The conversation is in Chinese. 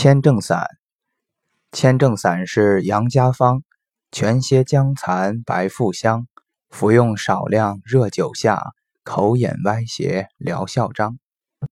签证散签证散是杨家方，全蝎僵蚕白附香，服用少量热酒下，口眼歪斜，疗效彰。